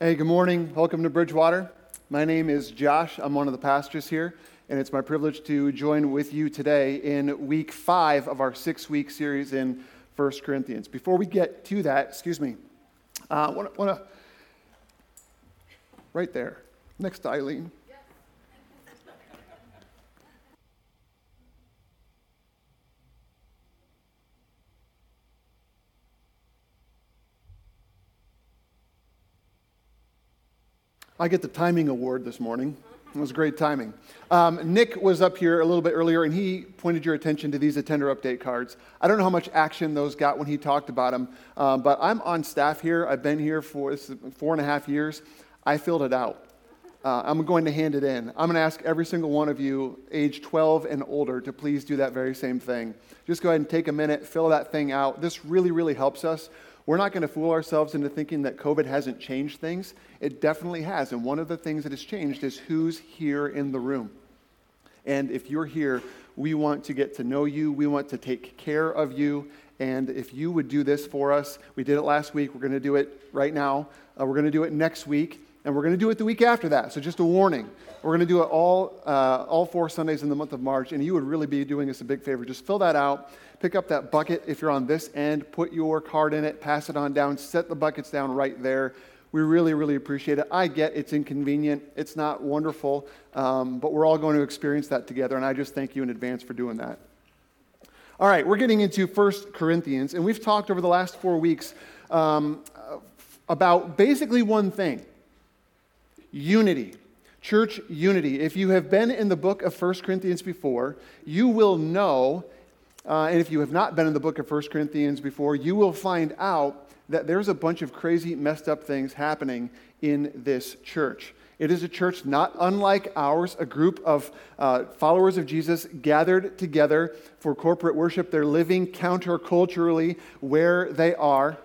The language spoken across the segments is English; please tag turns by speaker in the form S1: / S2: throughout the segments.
S1: Hey, good morning. Welcome to Bridgewater. My name is Josh. I'm one of the pastors here, and it's my privilege to join with you today in week five of our six week series in 1 Corinthians. Before we get to that, excuse me, I want to, right there, next to Eileen. I get the timing award this morning. It was great timing. Um, Nick was up here a little bit earlier and he pointed your attention to these attender update cards. I don't know how much action those got when he talked about them, um, but I'm on staff here. I've been here for four and a half years. I filled it out. Uh, I'm going to hand it in. I'm going to ask every single one of you, age 12 and older, to please do that very same thing. Just go ahead and take a minute, fill that thing out. This really, really helps us. We're not going to fool ourselves into thinking that COVID hasn't changed things. It definitely has. And one of the things that has changed is who's here in the room. And if you're here, we want to get to know you, we want to take care of you. And if you would do this for us, we did it last week, we're going to do it right now, uh, we're going to do it next week, and we're going to do it the week after that. So just a warning. We're going to do it all, uh, all four Sundays in the month of March, and you would really be doing us a big favor. Just fill that out pick up that bucket if you're on this end, put your card in it, pass it on down, set the buckets down right there. We really, really appreciate it. I get it's inconvenient, it's not wonderful, um, but we're all going to experience that together, and I just thank you in advance for doing that. All right, we're getting into 1 Corinthians, and we've talked over the last four weeks um, about basically one thing unity. Church unity. If you have been in the book of 1 Corinthians before, you will know uh, and if you have not been in the book of 1 Corinthians before, you will find out that there's a bunch of crazy, messed up things happening in this church. It is a church not unlike ours, a group of uh, followers of Jesus gathered together for corporate worship. They're living counterculturally where they are.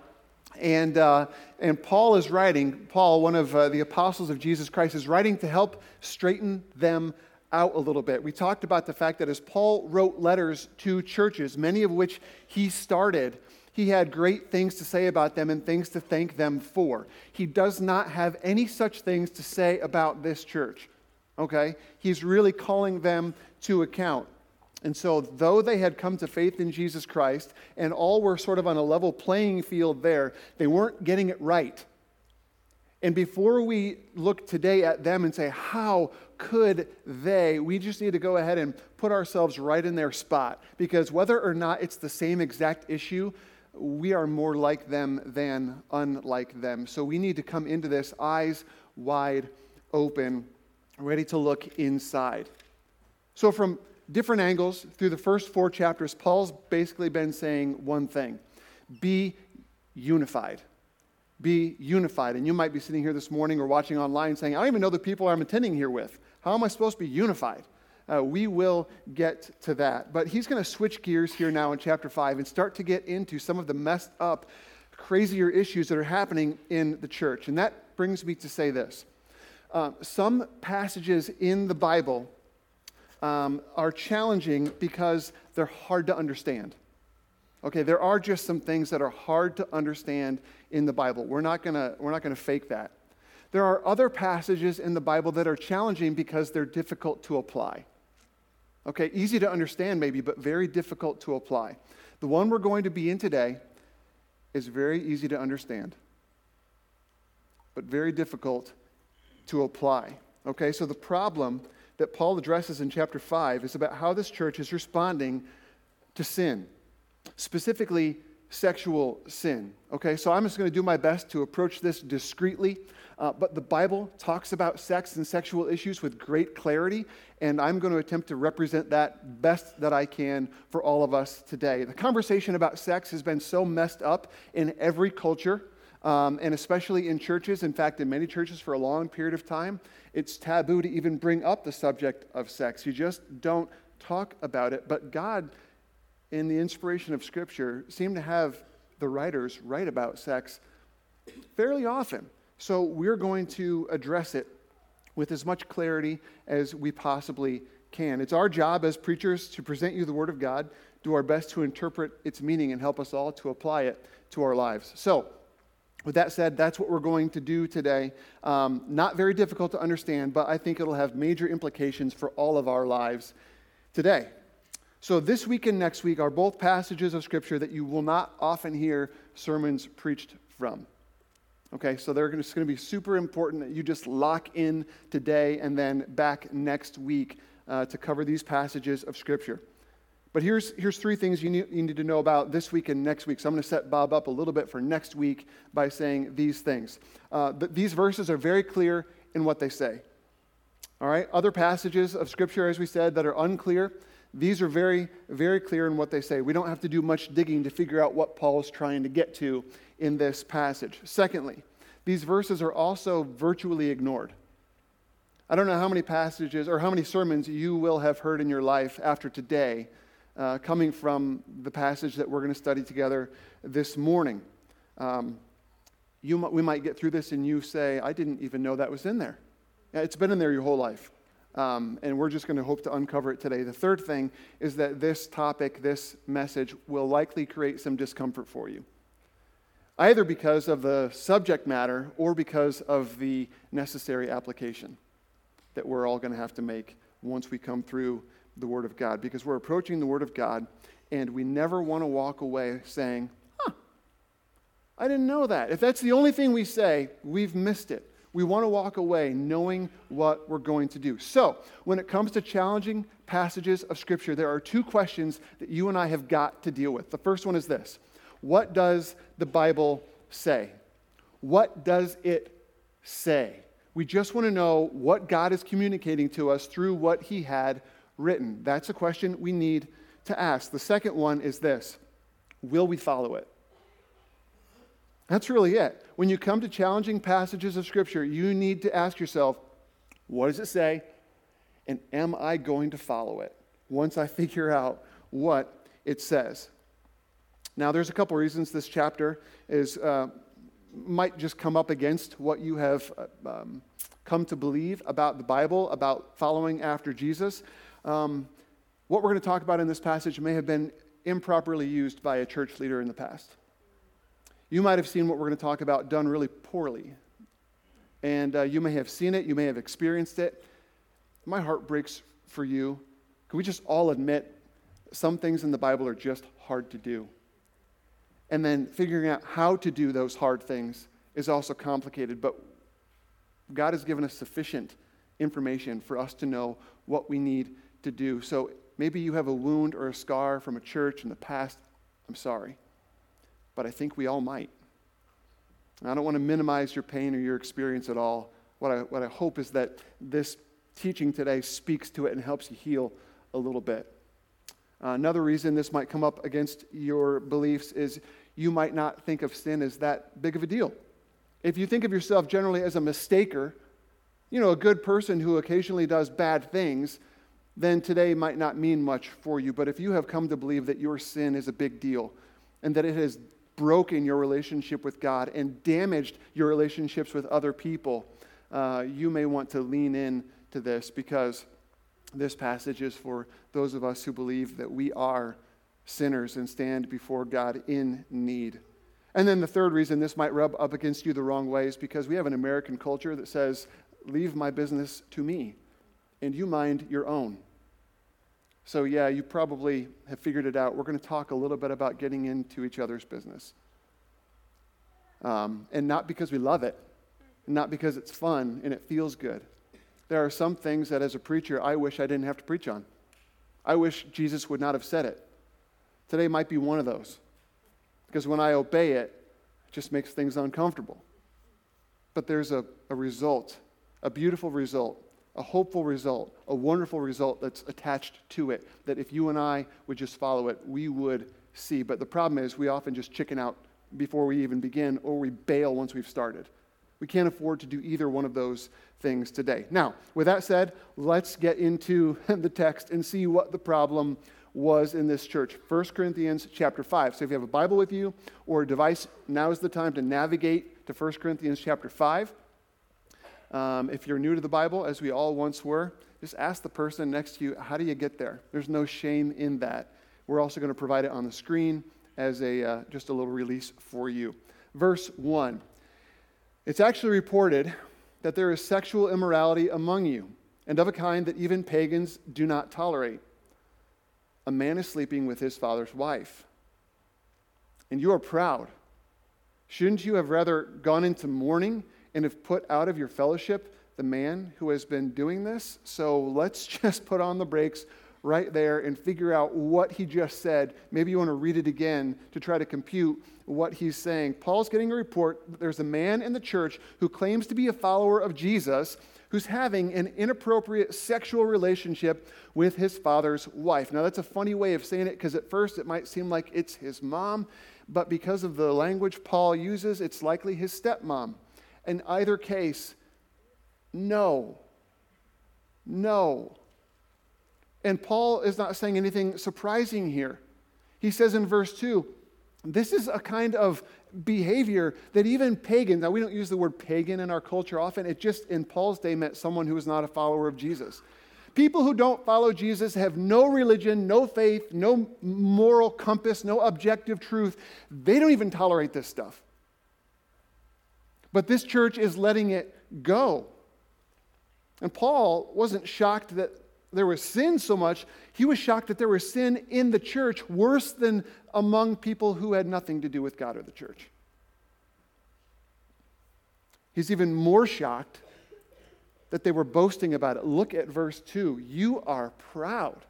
S1: And, uh, and Paul is writing, Paul, one of uh, the apostles of Jesus Christ, is writing to help straighten them out a little bit. We talked about the fact that as Paul wrote letters to churches, many of which he started, he had great things to say about them and things to thank them for. He does not have any such things to say about this church. Okay? He's really calling them to account. And so, though they had come to faith in Jesus Christ and all were sort of on a level playing field there, they weren't getting it right. And before we look today at them and say, how could they? We just need to go ahead and put ourselves right in their spot because whether or not it's the same exact issue, we are more like them than unlike them. So we need to come into this eyes wide open, ready to look inside. So, from different angles through the first four chapters, Paul's basically been saying one thing be unified be unified. And you might be sitting here this morning or watching online saying, I don't even know the people I'm attending here with. How am I supposed to be unified? Uh, we will get to that. But he's going to switch gears here now in chapter 5 and start to get into some of the messed up, crazier issues that are happening in the church. And that brings me to say this uh, some passages in the Bible um, are challenging because they're hard to understand. Okay, there are just some things that are hard to understand in the Bible. We're not gonna, we're not gonna fake that. There are other passages in the Bible that are challenging because they're difficult to apply. Okay, easy to understand maybe, but very difficult to apply. The one we're going to be in today is very easy to understand, but very difficult to apply. Okay, so the problem that Paul addresses in chapter 5 is about how this church is responding to sin specifically sexual sin. Okay, so I'm just going to do my best to approach this discreetly. Uh, but the Bible talks about sex and sexual issues with great clarity, and I'm going to attempt to represent that best that I can for all of us today. The conversation about sex has been so messed up in every culture, um, and especially in churches. In fact, in many churches for a long period of time, it's taboo to even bring up the subject of sex. You just don't talk about it. But God in the inspiration of Scripture, seemed to have the writers write about sex fairly often. So we're going to address it with as much clarity as we possibly can. It's our job as preachers to present you the Word of God, do our best to interpret its meaning, and help us all to apply it to our lives. So, with that said, that's what we're going to do today. Um, not very difficult to understand, but I think it'll have major implications for all of our lives today. So, this week and next week are both passages of Scripture that you will not often hear sermons preached from. Okay, so they're just going to be super important that you just lock in today and then back next week uh, to cover these passages of Scripture. But here's, here's three things you need, you need to know about this week and next week. So I'm going to set Bob up a little bit for next week by saying these things. Uh, these verses are very clear in what they say. All right? Other passages of Scripture, as we said, that are unclear, these are very, very clear in what they say. We don't have to do much digging to figure out what Paul is trying to get to in this passage. Secondly, these verses are also virtually ignored. I don't know how many passages or how many sermons you will have heard in your life after today uh, coming from the passage that we're going to study together this morning. Um, you, we might get through this and you say, I didn't even know that was in there. It's been in there your whole life. Um, and we're just going to hope to uncover it today. The third thing is that this topic, this message, will likely create some discomfort for you, either because of the subject matter or because of the necessary application that we're all going to have to make once we come through the Word of God because we're approaching the Word of God and we never want to walk away saying, huh, I didn't know that. If that's the only thing we say, we've missed it. We want to walk away knowing what we're going to do. So, when it comes to challenging passages of Scripture, there are two questions that you and I have got to deal with. The first one is this What does the Bible say? What does it say? We just want to know what God is communicating to us through what He had written? That's a question we need to ask. The second one is this Will we follow it? That's really it. When you come to challenging passages of Scripture, you need to ask yourself, what does it say? And am I going to follow it once I figure out what it says? Now, there's a couple reasons this chapter is, uh, might just come up against what you have uh, um, come to believe about the Bible, about following after Jesus. Um, what we're going to talk about in this passage may have been improperly used by a church leader in the past. You might have seen what we're going to talk about done really poorly. And uh, you may have seen it, you may have experienced it. My heart breaks for you. Can we just all admit some things in the Bible are just hard to do? And then figuring out how to do those hard things is also complicated. But God has given us sufficient information for us to know what we need to do. So maybe you have a wound or a scar from a church in the past. I'm sorry. But I think we all might. And I don't want to minimize your pain or your experience at all. What I, what I hope is that this teaching today speaks to it and helps you heal a little bit. Uh, another reason this might come up against your beliefs is you might not think of sin as that big of a deal. If you think of yourself generally as a mistaker, you know, a good person who occasionally does bad things, then today might not mean much for you. But if you have come to believe that your sin is a big deal and that it has broken your relationship with God and damaged your relationships with other people, uh, you may want to lean in to this because this passage is for those of us who believe that we are sinners and stand before God in need. And then the third reason this might rub up against you the wrong way is because we have an American culture that says, Leave my business to me and you mind your own. So, yeah, you probably have figured it out. We're going to talk a little bit about getting into each other's business. Um, and not because we love it, not because it's fun and it feels good. There are some things that, as a preacher, I wish I didn't have to preach on. I wish Jesus would not have said it. Today might be one of those. Because when I obey it, it just makes things uncomfortable. But there's a, a result, a beautiful result a hopeful result, a wonderful result that's attached to it, that if you and I would just follow it, we would see. But the problem is, we often just chicken out before we even begin, or we bail once we've started. We can't afford to do either one of those things today. Now, with that said, let's get into the text and see what the problem was in this church. 1 Corinthians chapter 5. So if you have a Bible with you or a device, now is the time to navigate to 1 Corinthians chapter 5. Um, if you're new to the Bible, as we all once were, just ask the person next to you, how do you get there? There's no shame in that. We're also going to provide it on the screen as a, uh, just a little release for you. Verse 1 It's actually reported that there is sexual immorality among you, and of a kind that even pagans do not tolerate. A man is sleeping with his father's wife, and you are proud. Shouldn't you have rather gone into mourning and have put out of your fellowship the man who has been doing this? So let's just put on the brakes right there and figure out what he just said. Maybe you want to read it again to try to compute what he's saying. Paul's getting a report that there's a man in the church who claims to be a follower of Jesus who's having an inappropriate sexual relationship with his father's wife. Now, that's a funny way of saying it because at first it might seem like it's his mom, but because of the language Paul uses, it's likely his stepmom. In either case, no. No. And Paul is not saying anything surprising here. He says in verse 2 this is a kind of behavior that even pagans, now we don't use the word pagan in our culture often, it just in Paul's day meant someone who was not a follower of Jesus. People who don't follow Jesus have no religion, no faith, no moral compass, no objective truth. They don't even tolerate this stuff. But this church is letting it go. And Paul wasn't shocked that there was sin so much, he was shocked that there was sin in the church worse than among people who had nothing to do with God or the church. He's even more shocked that they were boasting about it. Look at verse 2. You are proud.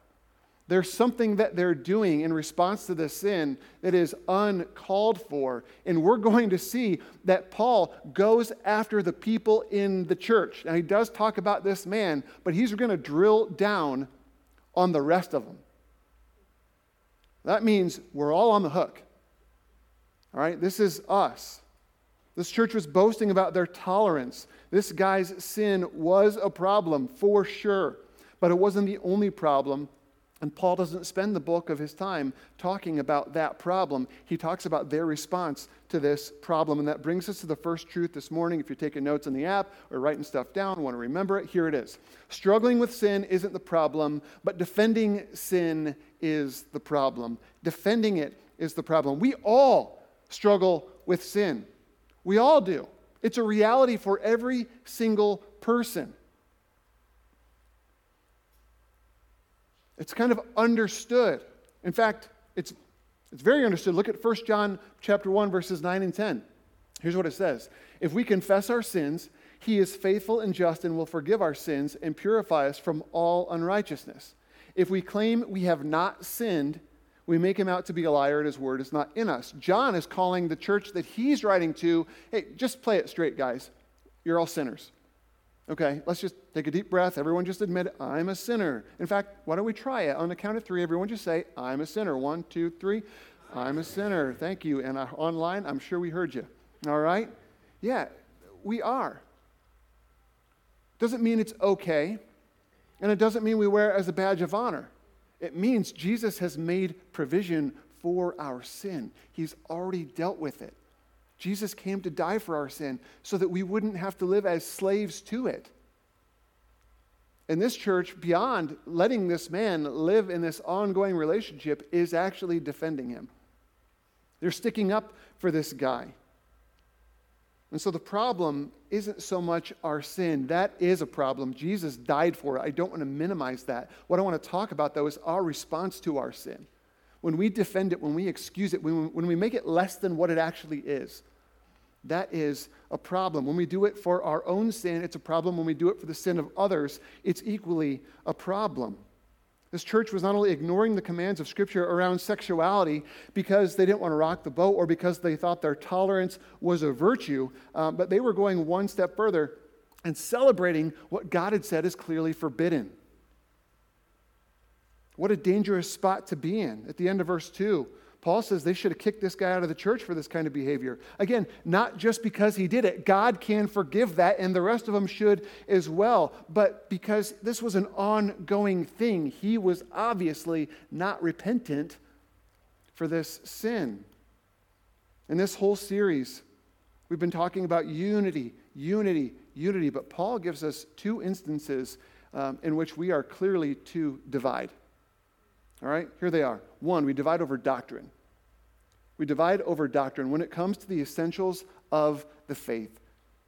S1: There's something that they're doing in response to the sin that is uncalled for. And we're going to see that Paul goes after the people in the church. Now, he does talk about this man, but he's going to drill down on the rest of them. That means we're all on the hook. All right? This is us. This church was boasting about their tolerance. This guy's sin was a problem for sure, but it wasn't the only problem and Paul doesn't spend the bulk of his time talking about that problem. He talks about their response to this problem. And that brings us to the first truth this morning. If you're taking notes in the app or writing stuff down, want to remember it, here it is. Struggling with sin isn't the problem, but defending sin is the problem. Defending it is the problem. We all struggle with sin. We all do. It's a reality for every single person. It's kind of understood. In fact, it's, it's very understood. Look at 1 John chapter 1, verses 9 and 10. Here's what it says. If we confess our sins, he is faithful and just and will forgive our sins and purify us from all unrighteousness. If we claim we have not sinned, we make him out to be a liar and his word is not in us. John is calling the church that he's writing to, hey, just play it straight, guys. You're all sinners. Okay, let's just take a deep breath. Everyone just admit, I'm a sinner. In fact, why don't we try it? On the count of three, everyone just say, I'm a sinner. One, two, three. I'm a sinner. Thank you. And uh, online, I'm sure we heard you. All right? Yeah, we are. Doesn't mean it's okay, and it doesn't mean we wear it as a badge of honor. It means Jesus has made provision for our sin, He's already dealt with it. Jesus came to die for our sin so that we wouldn't have to live as slaves to it. And this church, beyond letting this man live in this ongoing relationship, is actually defending him. They're sticking up for this guy. And so the problem isn't so much our sin. That is a problem. Jesus died for it. I don't want to minimize that. What I want to talk about, though, is our response to our sin when we defend it, when we excuse it, when, when we make it less than what it actually is, that is a problem. When we do it for our own sin, it's a problem. When we do it for the sin of others, it's equally a problem. This church was not only ignoring the commands of Scripture around sexuality because they didn't want to rock the boat or because they thought their tolerance was a virtue, um, but they were going one step further and celebrating what God had said is clearly forbidden. What a dangerous spot to be in. At the end of verse 2, Paul says they should have kicked this guy out of the church for this kind of behavior. Again, not just because he did it. God can forgive that, and the rest of them should as well. But because this was an ongoing thing, he was obviously not repentant for this sin. In this whole series, we've been talking about unity, unity, unity. But Paul gives us two instances um, in which we are clearly to divide. All right, here they are. One, we divide over doctrine. We divide over doctrine when it comes to the essentials of the faith.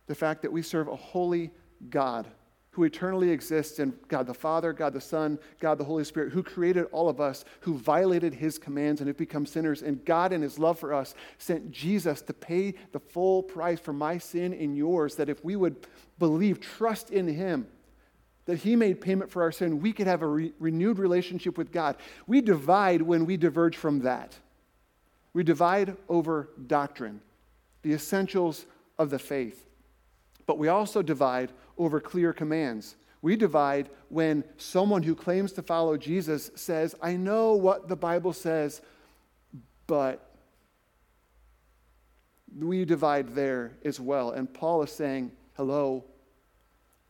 S1: the fact that we serve a holy God who eternally exists in God the Father, God the Son, God the Holy Spirit, who created all of us, who violated his commands and have become sinners. And God, in his love for us, sent Jesus to pay the full price for my sin and yours, that if we would believe, trust in him, that he made payment for our sin, we could have a re- renewed relationship with God. We divide when we diverge from that. We divide over doctrine, the essentials of the faith. But we also divide over clear commands. We divide when someone who claims to follow Jesus says, I know what the Bible says, but we divide there as well. And Paul is saying, Hello,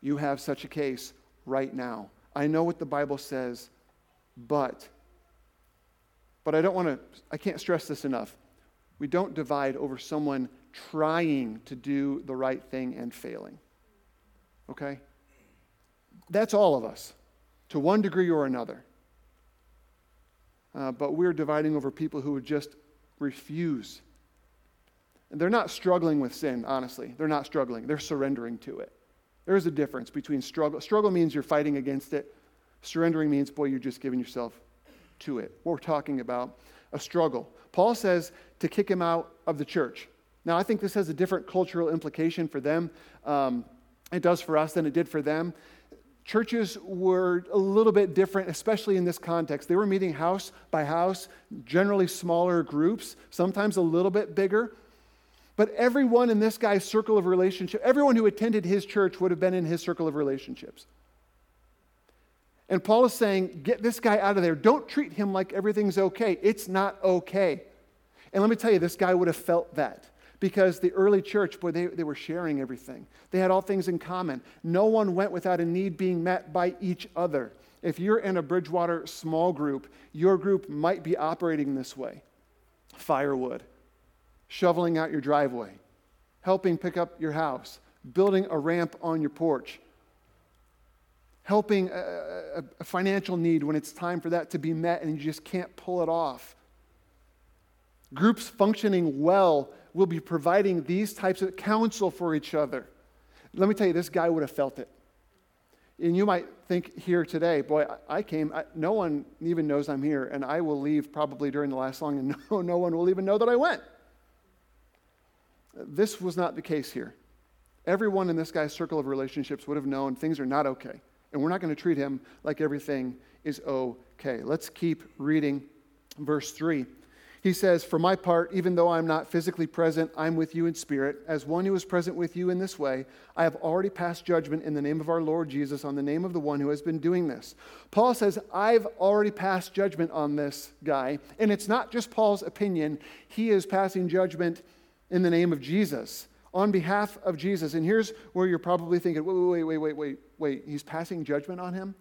S1: you have such a case right now. I know what the Bible says, but, but I don't want to, I can't stress this enough. We don't divide over someone trying to do the right thing and failing okay? That's all of us, to one degree or another. Uh, but we're dividing over people who would just refuse. And they're not struggling with sin, honestly. They're not struggling, they're surrendering to it. There's a difference between struggle. Struggle means you're fighting against it, surrendering means, boy, you're just giving yourself to it. We're talking about a struggle. Paul says to kick him out of the church. Now, I think this has a different cultural implication for them. Um, it does for us than it did for them. Churches were a little bit different, especially in this context. They were meeting house by house, generally smaller groups, sometimes a little bit bigger. But everyone in this guy's circle of relationship, everyone who attended his church would have been in his circle of relationships. And Paul is saying, get this guy out of there. Don't treat him like everything's okay. It's not okay. And let me tell you, this guy would have felt that because the early church, boy, they, they were sharing everything. They had all things in common. No one went without a need being met by each other. If you're in a Bridgewater small group, your group might be operating this way firewood, shoveling out your driveway, helping pick up your house, building a ramp on your porch, helping a, a, financial need when it's time for that to be met and you just can't pull it off. Groups functioning well will be providing these types of counsel for each other. Let me tell you, this guy would have felt it. And you might think here today, boy, I came, I, no one even knows I'm here, and I will leave probably during the last song, and no, no one will even know that I went. This was not the case here. Everyone in this guy's circle of relationships would have known things are not okay, and we're not going to treat him like everything is okay. Let's keep reading verse 3. He says, For my part, even though I'm not physically present, I'm with you in spirit. As one who is present with you in this way, I have already passed judgment in the name of our Lord Jesus on the name of the one who has been doing this. Paul says, I've already passed judgment on this guy. And it's not just Paul's opinion, he is passing judgment in the name of Jesus, on behalf of Jesus. And here's where you're probably thinking, wait, wait, wait, wait, wait, wait, wait. he's passing judgment on him?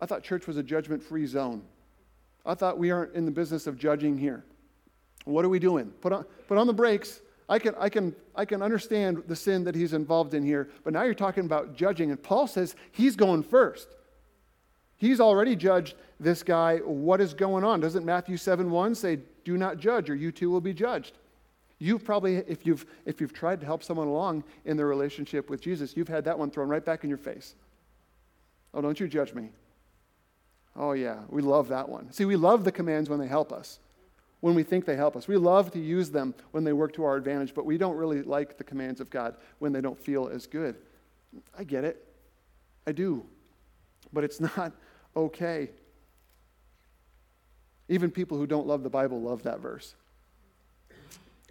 S1: I thought church was a judgment free zone. I thought we aren't in the business of judging here. What are we doing? Put on, put on the brakes. I can, I, can, I can understand the sin that he's involved in here, but now you're talking about judging. And Paul says he's going first. He's already judged this guy. What is going on? Doesn't Matthew 7 1 say, Do not judge, or you too will be judged? You've probably, if you've, if you've tried to help someone along in their relationship with Jesus, you've had that one thrown right back in your face. Oh, don't you judge me. Oh, yeah, we love that one. See, we love the commands when they help us, when we think they help us. We love to use them when they work to our advantage, but we don't really like the commands of God when they don't feel as good. I get it. I do. But it's not okay. Even people who don't love the Bible love that verse.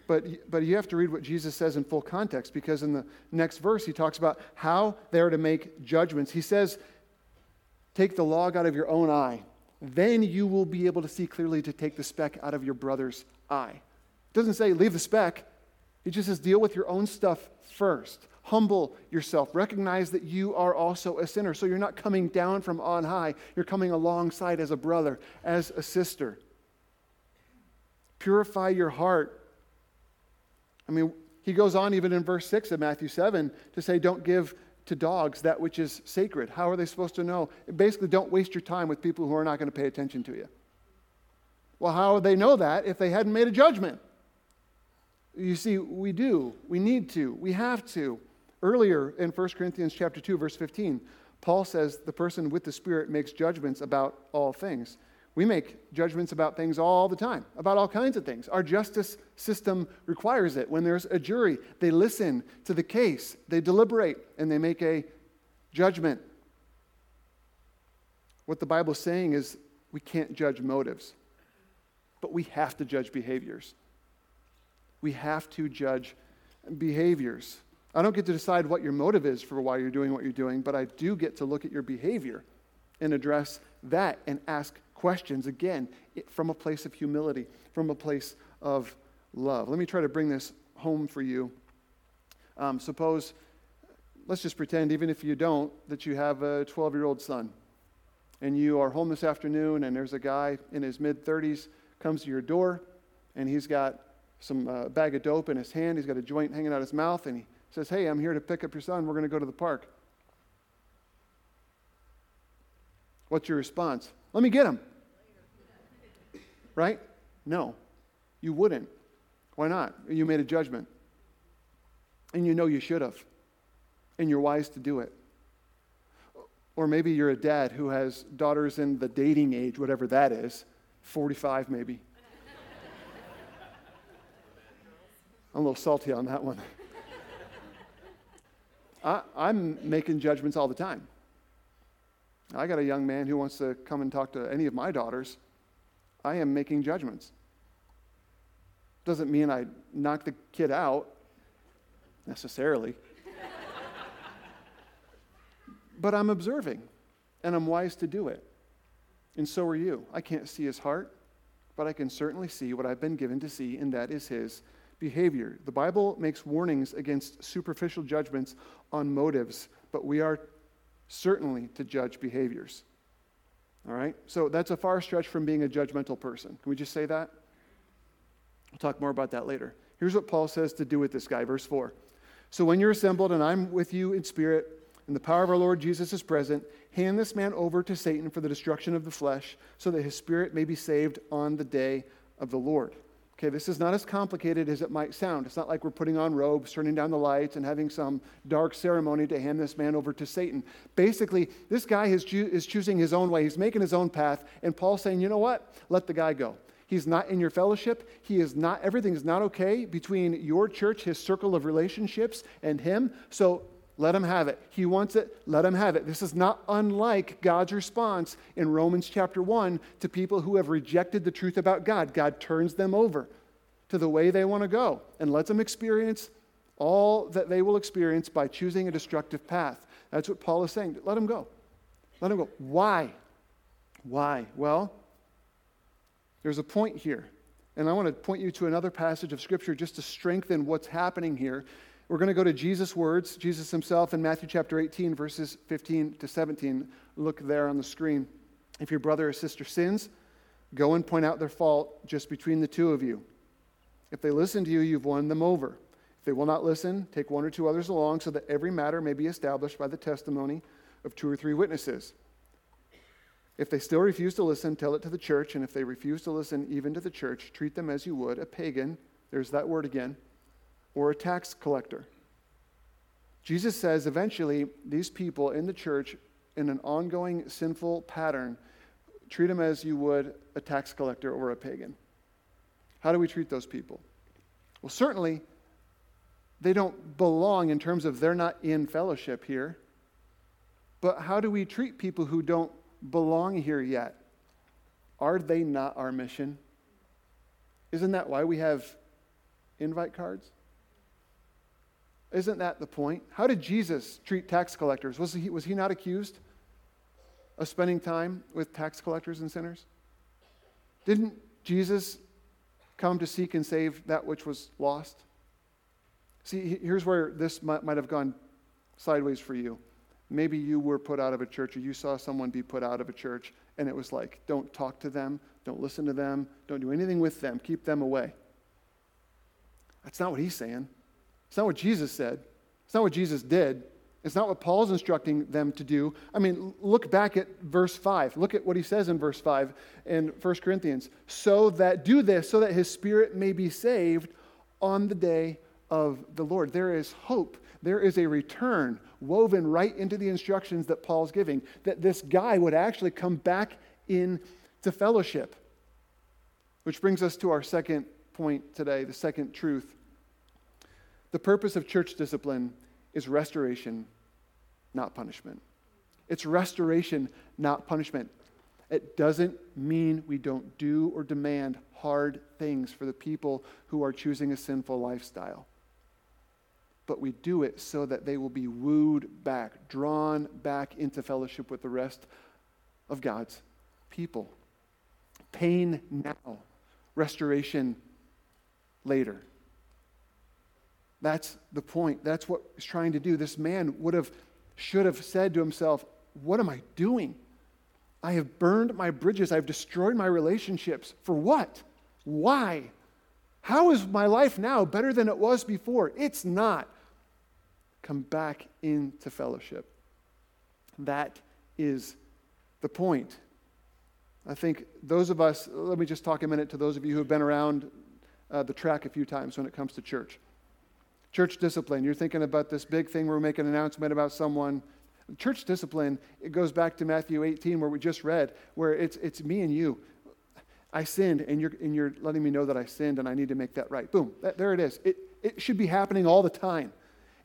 S1: But, but you have to read what Jesus says in full context because in the next verse he talks about how they're to make judgments. He says, Take the log out of your own eye. Then you will be able to see clearly to take the speck out of your brother's eye. It doesn't say leave the speck, it just says deal with your own stuff first. Humble yourself. Recognize that you are also a sinner. So you're not coming down from on high, you're coming alongside as a brother, as a sister. Purify your heart. I mean, he goes on even in verse 6 of Matthew 7 to say, Don't give to dogs that which is sacred. How are they supposed to know? Basically, don't waste your time with people who are not going to pay attention to you. Well, how would they know that if they hadn't made a judgment? You see, we do. We need to. We have to. Earlier in 1 Corinthians chapter 2 verse 15, Paul says the person with the spirit makes judgments about all things. We make judgments about things all the time, about all kinds of things. Our justice system requires it. When there's a jury, they listen to the case, they deliberate, and they make a judgment. What the Bible's saying is we can't judge motives, but we have to judge behaviors. We have to judge behaviors. I don't get to decide what your motive is for why you're doing what you're doing, but I do get to look at your behavior and address that and ask questions, again, from a place of humility, from a place of love. Let me try to bring this home for you. Um, suppose, let's just pretend, even if you don't, that you have a 12 year old son. And you are home this afternoon, and there's a guy in his mid 30s comes to your door, and he's got some uh, bag of dope in his hand. He's got a joint hanging out of his mouth, and he says, Hey, I'm here to pick up your son. We're going to go to the park. What's your response? Let me get him. Right? No, you wouldn't. Why not? You made a judgment. And you know you should have. And you're wise to do it. Or maybe you're a dad who has daughters in the dating age, whatever that is, 45 maybe. I'm a little salty on that one. I, I'm making judgments all the time. I got a young man who wants to come and talk to any of my daughters. I am making judgments. Doesn't mean I knock the kid out necessarily. but I'm observing, and I'm wise to do it. And so are you. I can't see his heart, but I can certainly see what I've been given to see, and that is his behavior. The Bible makes warnings against superficial judgments on motives, but we are certainly to judge behaviors. All right? So that's a far stretch from being a judgmental person. Can we just say that? We'll talk more about that later. Here's what Paul says to do with this guy, verse 4. So when you're assembled and I'm with you in spirit, and the power of our Lord Jesus is present, hand this man over to Satan for the destruction of the flesh, so that his spirit may be saved on the day of the Lord. Okay, this is not as complicated as it might sound. It's not like we're putting on robes, turning down the lights, and having some dark ceremony to hand this man over to Satan. Basically, this guy is, is choosing his own way. He's making his own path, and Paul's saying, you know what? Let the guy go. He's not in your fellowship. He is not, everything is not okay between your church, his circle of relationships, and him. So let him have it. He wants it, let him have it. This is not unlike God's response in Romans chapter 1 to people who have rejected the truth about God. God turns them over to the way they want to go and lets them experience all that they will experience by choosing a destructive path. That's what Paul is saying. Let them go. Let them go. Why? Why? Well, there's a point here. And I want to point you to another passage of Scripture just to strengthen what's happening here we're going to go to Jesus' words, Jesus himself in Matthew chapter 18, verses 15 to 17. Look there on the screen. If your brother or sister sins, go and point out their fault just between the two of you. If they listen to you, you've won them over. If they will not listen, take one or two others along so that every matter may be established by the testimony of two or three witnesses. If they still refuse to listen, tell it to the church. And if they refuse to listen even to the church, treat them as you would a pagan. There's that word again or a tax collector. Jesus says eventually these people in the church, in an ongoing sinful pattern, treat them as you would a tax collector or a pagan. How do we treat those people? Well, certainly, they don't belong in terms of they're not in fellowship here. But how do we treat people who don't belong here yet? Are they not our mission? Isn't that why we have invite cards? Isn't that the point? How did Jesus treat tax collectors? Was he, was he not accused of spending time with tax collectors and sinners? Didn't Jesus come to seek and save that which was lost? See, here's where this might, might have gone sideways for you. Maybe you were put out of a church or you saw someone be put out of a church and it was like, don't talk to them, don't listen to them, don't do anything with them, keep them away. That's not what he's saying. It's not what Jesus said. It's not what Jesus did. It's not what Paul's instructing them to do. I mean, look back at verse 5. Look at what he says in verse 5 in 1 Corinthians. So that, do this, so that his spirit may be saved on the day of the Lord. There is hope. There is a return woven right into the instructions that Paul's giving, that this guy would actually come back into fellowship. Which brings us to our second point today, the second truth. The purpose of church discipline is restoration, not punishment. It's restoration, not punishment. It doesn't mean we don't do or demand hard things for the people who are choosing a sinful lifestyle. But we do it so that they will be wooed back, drawn back into fellowship with the rest of God's people. Pain now, restoration later. That's the point. That's what he's trying to do. This man would have, should have said to himself, What am I doing? I have burned my bridges. I've destroyed my relationships. For what? Why? How is my life now better than it was before? It's not. Come back into fellowship. That is the point. I think those of us, let me just talk a minute to those of you who have been around uh, the track a few times when it comes to church. Church discipline, you're thinking about this big thing where we make an announcement about someone. Church discipline, it goes back to Matthew 18, where we just read, where it's, it's me and you. I sinned, and you're, and you're letting me know that I sinned, and I need to make that right. Boom, that, there it is. It, it should be happening all the time.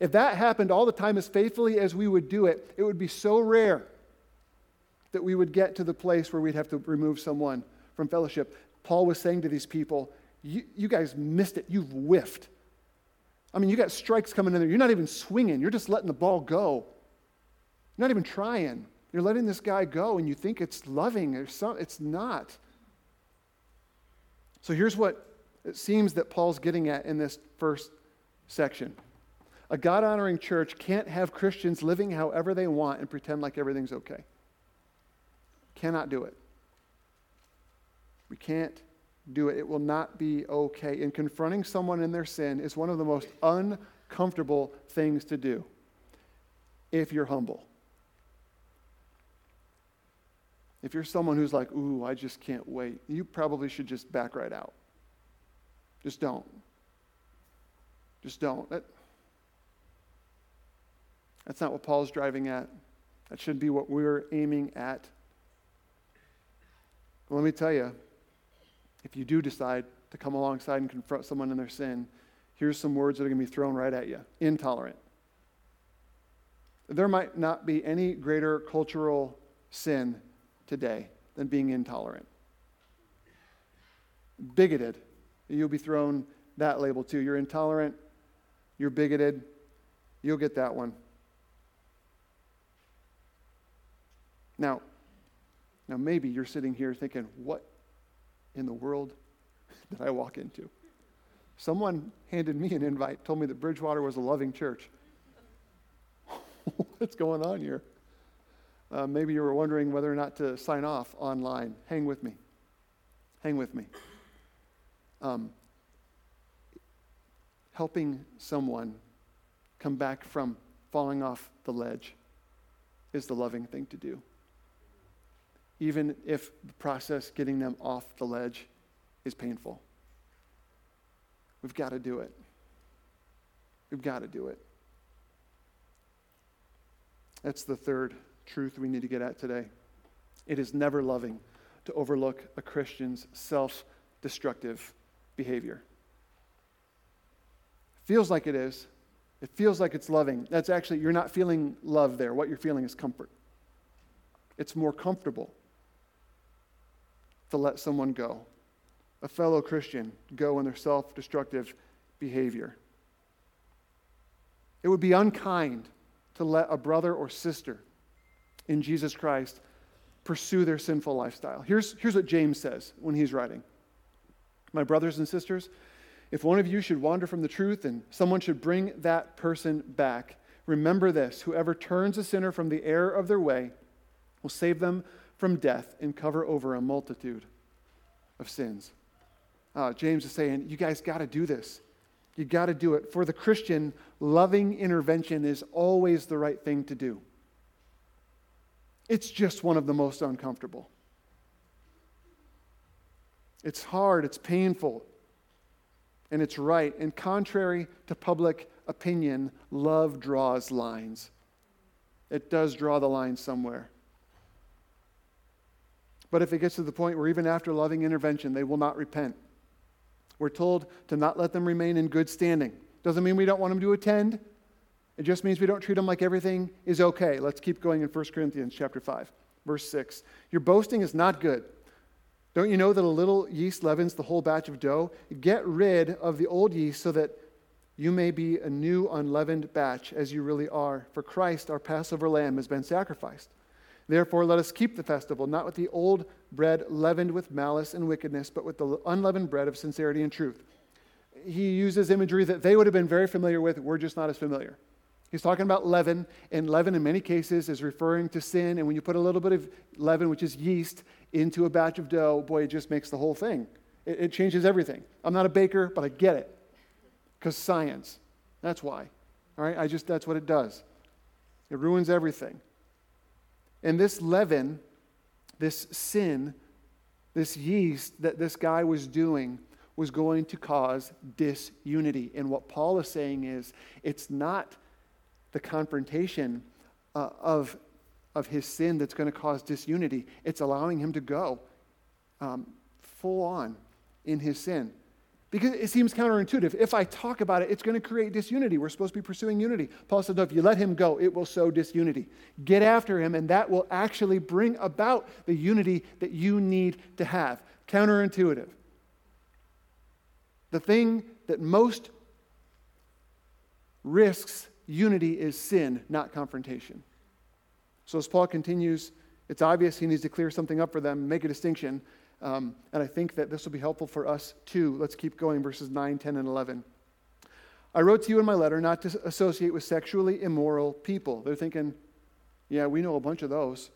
S1: If that happened all the time as faithfully as we would do it, it would be so rare that we would get to the place where we'd have to remove someone from fellowship. Paul was saying to these people, you, you guys missed it. You've whiffed. I mean, you got strikes coming in there. You're not even swinging. You're just letting the ball go. You're not even trying. You're letting this guy go, and you think it's loving. Or it's not. So here's what it seems that Paul's getting at in this first section. A God honoring church can't have Christians living however they want and pretend like everything's okay. Cannot do it. We can't do it. It will not be okay. And confronting someone in their sin is one of the most uncomfortable things to do if you're humble. If you're someone who's like, ooh, I just can't wait, you probably should just back right out. Just don't. Just don't. That, that's not what Paul's driving at. That should be what we're aiming at. let me tell you, if you do decide to come alongside and confront someone in their sin, here's some words that are going to be thrown right at you intolerant. There might not be any greater cultural sin today than being intolerant. Bigoted, you'll be thrown that label too. You're intolerant, you're bigoted, you'll get that one. Now, now maybe you're sitting here thinking, what in the world that I walk into? Someone handed me an invite, told me that Bridgewater was a loving church. What's going on here? Uh, maybe you were wondering whether or not to sign off online. Hang with me. Hang with me. Um, helping someone come back from falling off the ledge is the loving thing to do even if the process getting them off the ledge is painful. We've got to do it. We've got to do it. That's the third truth we need to get at today. It is never loving to overlook a Christian's self destructive behavior. Feels like it is. It feels like it's loving. That's actually, you're not feeling love there. What you're feeling is comfort. It's more comfortable to let someone go, a fellow Christian, go in their self destructive behavior. It would be unkind to let a brother or sister in Jesus Christ pursue their sinful lifestyle. Here's, here's what James says when he's writing My brothers and sisters, if one of you should wander from the truth and someone should bring that person back, remember this whoever turns a sinner from the error of their way will save them from death and cover over a multitude of sins. Uh, James is saying, You guys got to do this. You got to do it. For the Christian, loving intervention is always the right thing to do. It's just one of the most uncomfortable. It's hard, it's painful. and it's right. And contrary to public opinion, love draws lines. It does draw the line somewhere. But if it gets to the point where even after loving intervention, they will not repent, we're told to not let them remain in good standing. Doesn't mean we don't want them to attend. It just means we don't treat them like everything is okay. Let's keep going in 1 Corinthians chapter 5, verse 6. Your boasting is not good. Don't you know that a little yeast leavens the whole batch of dough? Get rid of the old yeast so that you may be a new unleavened batch as you really are. For Christ, our Passover lamb, has been sacrificed. Therefore, let us keep the festival, not with the old bread leavened with malice and wickedness, but with the unleavened bread of sincerity and truth. He uses imagery that they would have been very familiar with, we're just not as familiar. He's talking about leaven, and leaven in many cases is referring to sin. And when you put a little bit of leaven, which is yeast, into a batch of dough, boy, it just makes the whole thing. It, it changes everything. I'm not a baker, but I get it. Because science. That's why. All right? I just, that's what it does. It ruins everything. And this leaven, this sin, this yeast that this guy was doing was going to cause disunity. And what Paul is saying is it's not the confrontation uh, of, of his sin that's going to cause disunity, it's allowing him to go um, full on in his sin. Because it seems counterintuitive. If I talk about it, it's going to create disunity. We're supposed to be pursuing unity. Paul said, no, if you let him go, it will sow disunity. Get after him, and that will actually bring about the unity that you need to have. Counterintuitive. The thing that most risks unity is sin, not confrontation. So as Paul continues, it's obvious he needs to clear something up for them, make a distinction. Um, and I think that this will be helpful for us too. Let's keep going, verses 9, 10, and 11. I wrote to you in my letter not to associate with sexually immoral people. They're thinking, yeah, we know a bunch of those.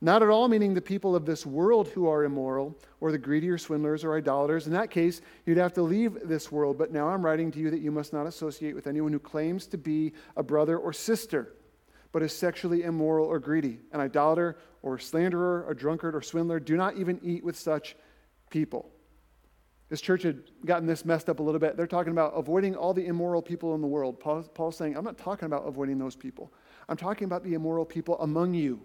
S1: Not at all meaning the people of this world who are immoral, or the greedy, or swindlers, or idolaters. In that case, you'd have to leave this world. But now I'm writing to you that you must not associate with anyone who claims to be a brother or sister but is sexually immoral or greedy, an idolater or slanderer, a drunkard or swindler. Do not even eat with such people. This church had gotten this messed up a little bit. They're talking about avoiding all the immoral people in the world. Paul, Paul's saying, I'm not talking about avoiding those people. I'm talking about the immoral people among you.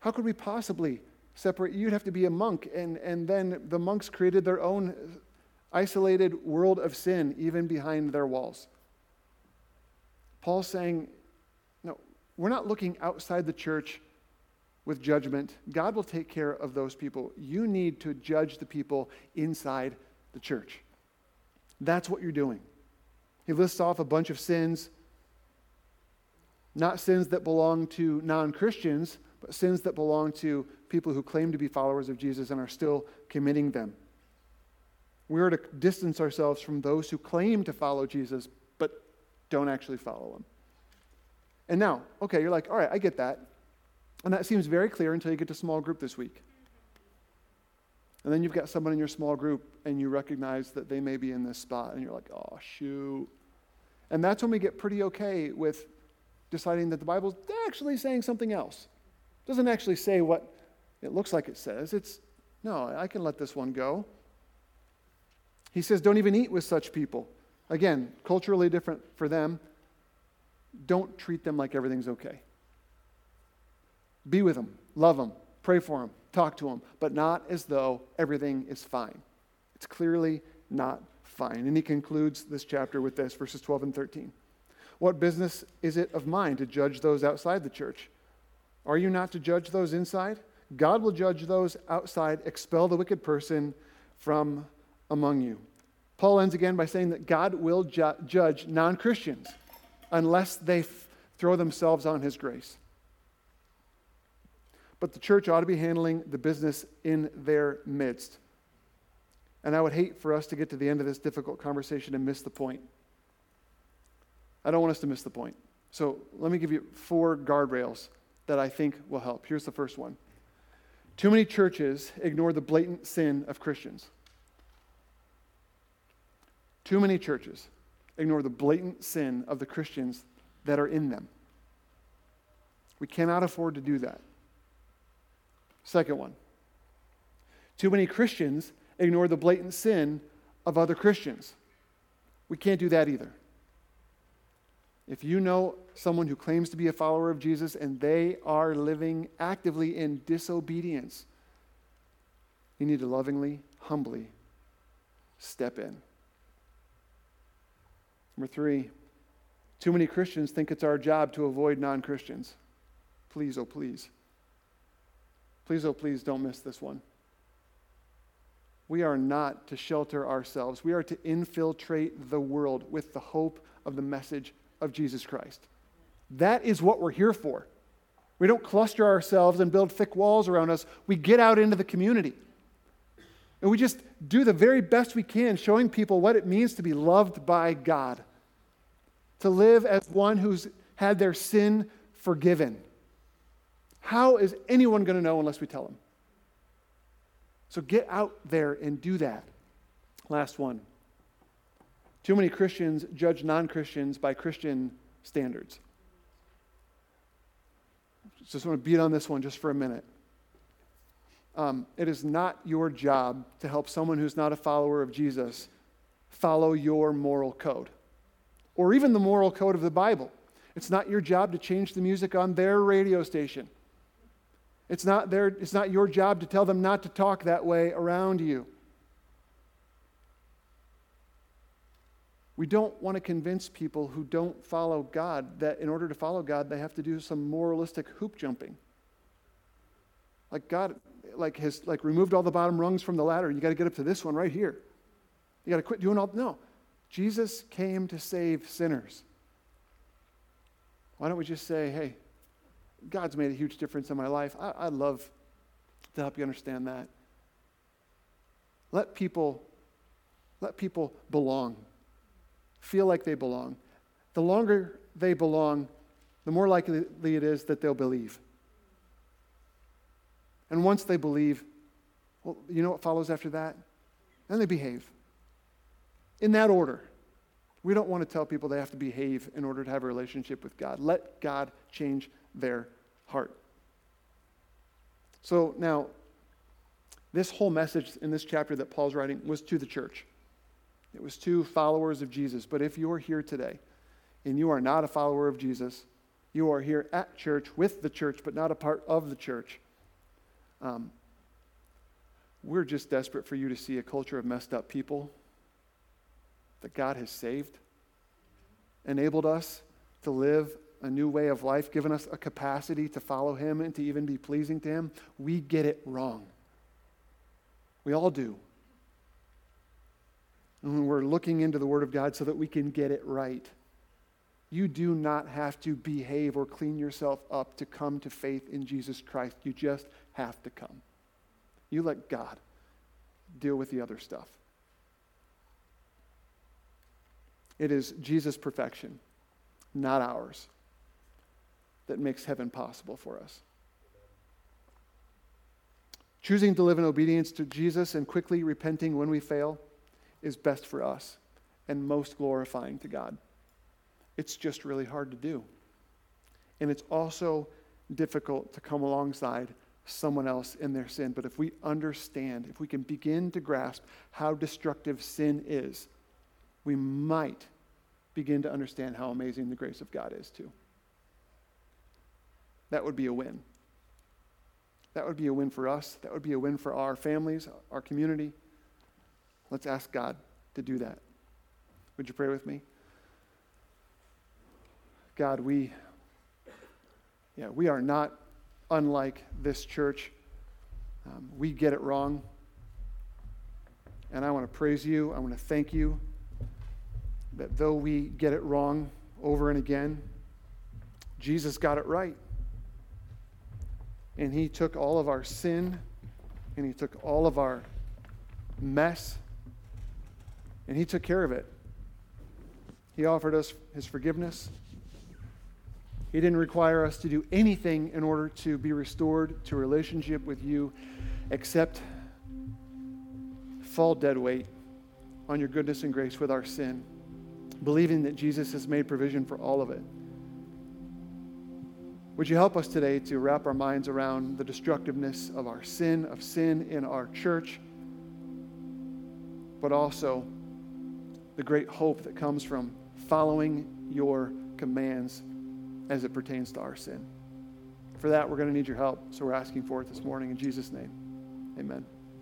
S1: How could we possibly separate? You'd have to be a monk, and, and then the monks created their own isolated world of sin, even behind their walls. Paul's saying, we're not looking outside the church with judgment. God will take care of those people. You need to judge the people inside the church. That's what you're doing. He lists off a bunch of sins, not sins that belong to non Christians, but sins that belong to people who claim to be followers of Jesus and are still committing them. We are to distance ourselves from those who claim to follow Jesus but don't actually follow him. And now, okay, you're like, all right, I get that. And that seems very clear until you get to small group this week. And then you've got someone in your small group and you recognize that they may be in this spot and you're like, oh, shoot. And that's when we get pretty okay with deciding that the Bible's actually saying something else. It doesn't actually say what it looks like it says. It's, no, I can let this one go. He says, don't even eat with such people. Again, culturally different for them don't treat them like everything's okay. Be with them, love them, pray for them, talk to them, but not as though everything is fine. It's clearly not fine. And he concludes this chapter with this verses 12 and 13. What business is it of mine to judge those outside the church? Are you not to judge those inside? God will judge those outside, expel the wicked person from among you. Paul ends again by saying that God will ju- judge non Christians unless they f- throw themselves on his grace. But the church ought to be handling the business in their midst. And I would hate for us to get to the end of this difficult conversation and miss the point. I don't want us to miss the point. So let me give you four guardrails that I think will help. Here's the first one Too many churches ignore the blatant sin of Christians. Too many churches ignore the blatant sin of the Christians that are in them. We cannot afford to do that. Second one too many Christians ignore the blatant sin of other Christians. We can't do that either. If you know someone who claims to be a follower of Jesus and they are living actively in disobedience, you need to lovingly, humbly step in. Number three, too many Christians think it's our job to avoid non Christians. Please, oh, please. Please, oh, please don't miss this one. We are not to shelter ourselves. We are to infiltrate the world with the hope of the message of Jesus Christ. That is what we're here for. We don't cluster ourselves and build thick walls around us. We get out into the community. And we just do the very best we can, showing people what it means to be loved by God, to live as one who's had their sin forgiven. How is anyone going to know unless we tell them? So get out there and do that. Last one. Too many Christians judge non Christians by Christian standards. Just want to beat on this one just for a minute. Um, it is not your job to help someone who's not a follower of Jesus follow your moral code or even the moral code of the Bible. It's not your job to change the music on their radio station. It's not, their, it's not your job to tell them not to talk that way around you. We don't want to convince people who don't follow God that in order to follow God, they have to do some moralistic hoop jumping. Like God, like has like removed all the bottom rungs from the ladder. You got to get up to this one right here. You got to quit doing all. No, Jesus came to save sinners. Why don't we just say, hey, God's made a huge difference in my life. I, I'd love to help you understand that. Let people, let people belong feel like they belong. The longer they belong, the more likely it is that they'll believe. And once they believe, well, you know what follows after that? Then they behave. In that order. We don't want to tell people they have to behave in order to have a relationship with God. Let God change their heart. So now, this whole message in this chapter that Paul's writing was to the church. It was to followers of Jesus. But if you're here today and you are not a follower of Jesus, you are here at church with the church, but not a part of the church. Um, we're just desperate for you to see a culture of messed up people that God has saved, enabled us to live a new way of life, given us a capacity to follow Him and to even be pleasing to Him. We get it wrong. We all do. And when we're looking into the Word of God so that we can get it right. You do not have to behave or clean yourself up to come to faith in Jesus Christ. You just have to come. You let God deal with the other stuff. It is Jesus' perfection, not ours, that makes heaven possible for us. Choosing to live in obedience to Jesus and quickly repenting when we fail is best for us and most glorifying to God. It's just really hard to do. And it's also difficult to come alongside someone else in their sin. But if we understand, if we can begin to grasp how destructive sin is, we might begin to understand how amazing the grace of God is too. That would be a win. That would be a win for us. That would be a win for our families, our community. Let's ask God to do that. Would you pray with me? God, we yeah, we are not unlike this church. Um, we get it wrong. And I want to praise you. I want to thank you that though we get it wrong over and again, Jesus got it right. And he took all of our sin and he took all of our mess and He took care of it. He offered us His forgiveness. He didn't require us to do anything in order to be restored to relationship with you except fall dead weight on your goodness and grace with our sin, believing that Jesus has made provision for all of it. Would you help us today to wrap our minds around the destructiveness of our sin, of sin in our church, but also the great hope that comes from following your commands as it pertains to our sin. For that, we're going to need your help, so we're asking for it this morning in Jesus' name. Amen.